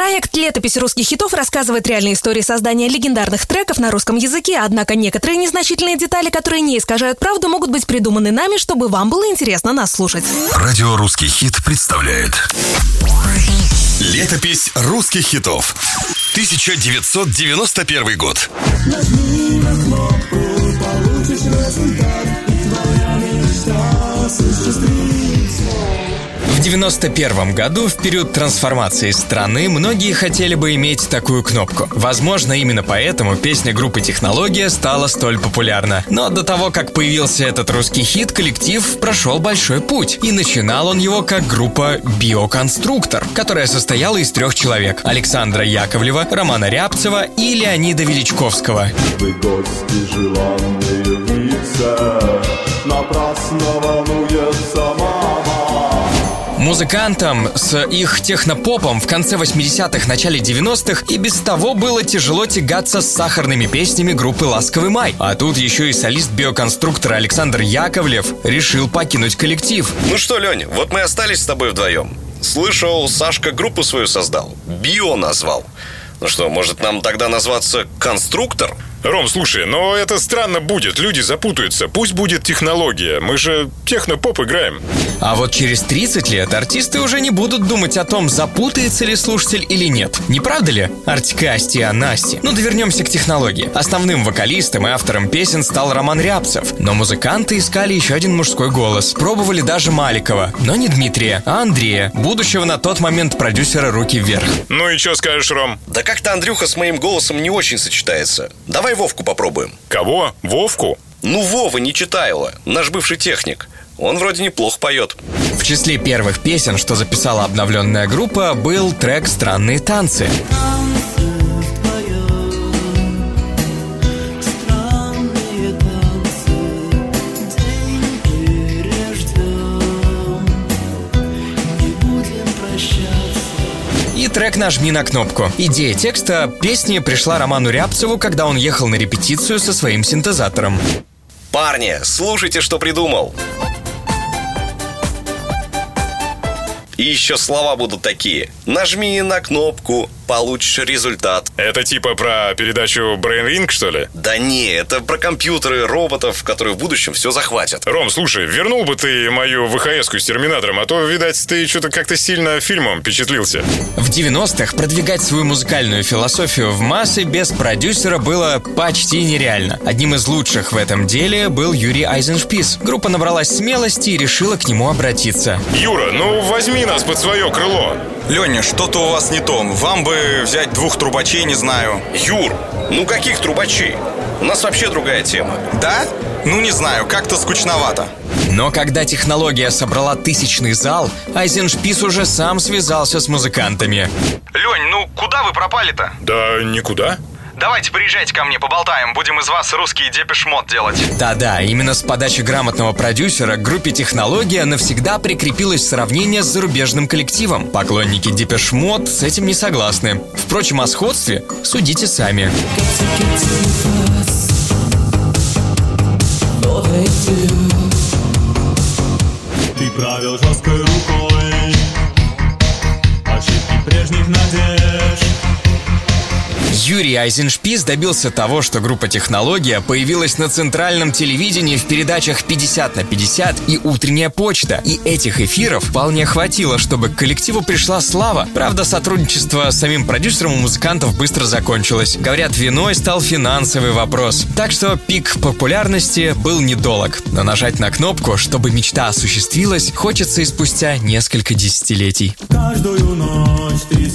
Проект «Летопись русских хитов» рассказывает реальные истории создания легендарных треков на русском языке, однако некоторые незначительные детали, которые не искажают правду, могут быть придуманы нами, чтобы вам было интересно нас слушать. Радио «Русский хит» представляет Летопись русских хитов 1991 год Нажми на кнопку, получишь результат, и твоя мечта. В 91 году, в период трансформации страны, многие хотели бы иметь такую кнопку. Возможно, именно поэтому песня группы «Технология» стала столь популярна. Но до того, как появился этот русский хит, коллектив прошел большой путь. И начинал он его как группа «Биоконструктор», которая состояла из трех человек – Александра Яковлева, Романа Рябцева и Леонида Величковского. Вы гости желанные лица, напрасно. Музыкантам с их технопопом в конце 80-х, начале 90-х и без того было тяжело тягаться с сахарными песнями группы «Ласковый май». А тут еще и солист биоконструктора Александр Яковлев решил покинуть коллектив. Ну что, Лень, вот мы остались с тобой вдвоем. Слышал, Сашка группу свою создал. Био назвал. Ну что, может нам тогда назваться конструктор? Ром, слушай, но это странно будет, люди запутаются. Пусть будет технология, мы же технопоп играем. А вот через 30 лет артисты уже не будут думать о том, запутается ли слушатель или нет. Не правда ли? Артика, Асти, а Насти. Ну да вернемся к технологии. Основным вокалистом и автором песен стал Роман Рябцев. Но музыканты искали еще один мужской голос. Пробовали даже Маликова. Но не Дмитрия, а Андрея, будущего на тот момент продюсера «Руки вверх». Ну и что скажешь, Ром? Да как-то Андрюха с моим голосом не очень сочетается. Давай Вовку попробуем. Кого? Вовку? Ну, Вова не читайла, наш бывший техник. Он вроде неплохо поет. В числе первых песен, что записала обновленная группа, был трек «Странные танцы». Странные трек «Нажми на кнопку». Идея текста песни пришла Роману Рябцеву, когда он ехал на репетицию со своим синтезатором. Парни, слушайте, что придумал. И еще слова будут такие. Нажми на кнопку, получишь результат. Это типа про передачу Brain Ring, что ли? Да не, это про компьютеры, роботов, которые в будущем все захватят. Ром, слушай, вернул бы ты мою ВХС-ку с Терминатором, а то, видать, ты что-то как-то сильно фильмом впечатлился. В 90-х продвигать свою музыкальную философию в массы без продюсера было почти нереально. Одним из лучших в этом деле был Юрий Айзеншпис. Группа набралась смелости и решила к нему обратиться. Юра, ну возьми нас под свое крыло. Леня, что-то у вас не то. Вам бы взять двух трубачей, не знаю. Юр, ну каких трубачей? У нас вообще другая тема. Да? Ну, не знаю, как-то скучновато. Но когда технология собрала тысячный зал, Айзеншпис уже сам связался с музыкантами. Лень, ну куда вы пропали-то? Да никуда. Давайте приезжайте ко мне, поболтаем. Будем из вас русский депешмот делать. Да-да, именно с подачи грамотного продюсера к группе «Технология» навсегда прикрепилось сравнение с зарубежным коллективом. Поклонники Depeche Mode с этим не согласны. Впрочем, о сходстве судите сами. Ты правил жесткой рукой Ошибки прежних надежд Юрий Айзеншпис добился того, что группа «Технология» появилась на центральном телевидении в передачах «50 на 50» и «Утренняя почта». И этих эфиров вполне хватило, чтобы к коллективу пришла слава. Правда, сотрудничество с самим продюсером у музыкантов быстро закончилось. Говорят, виной стал финансовый вопрос. Так что пик популярности был недолог. Но нажать на кнопку, чтобы мечта осуществилась, хочется и спустя несколько десятилетий. Каждую ночь ты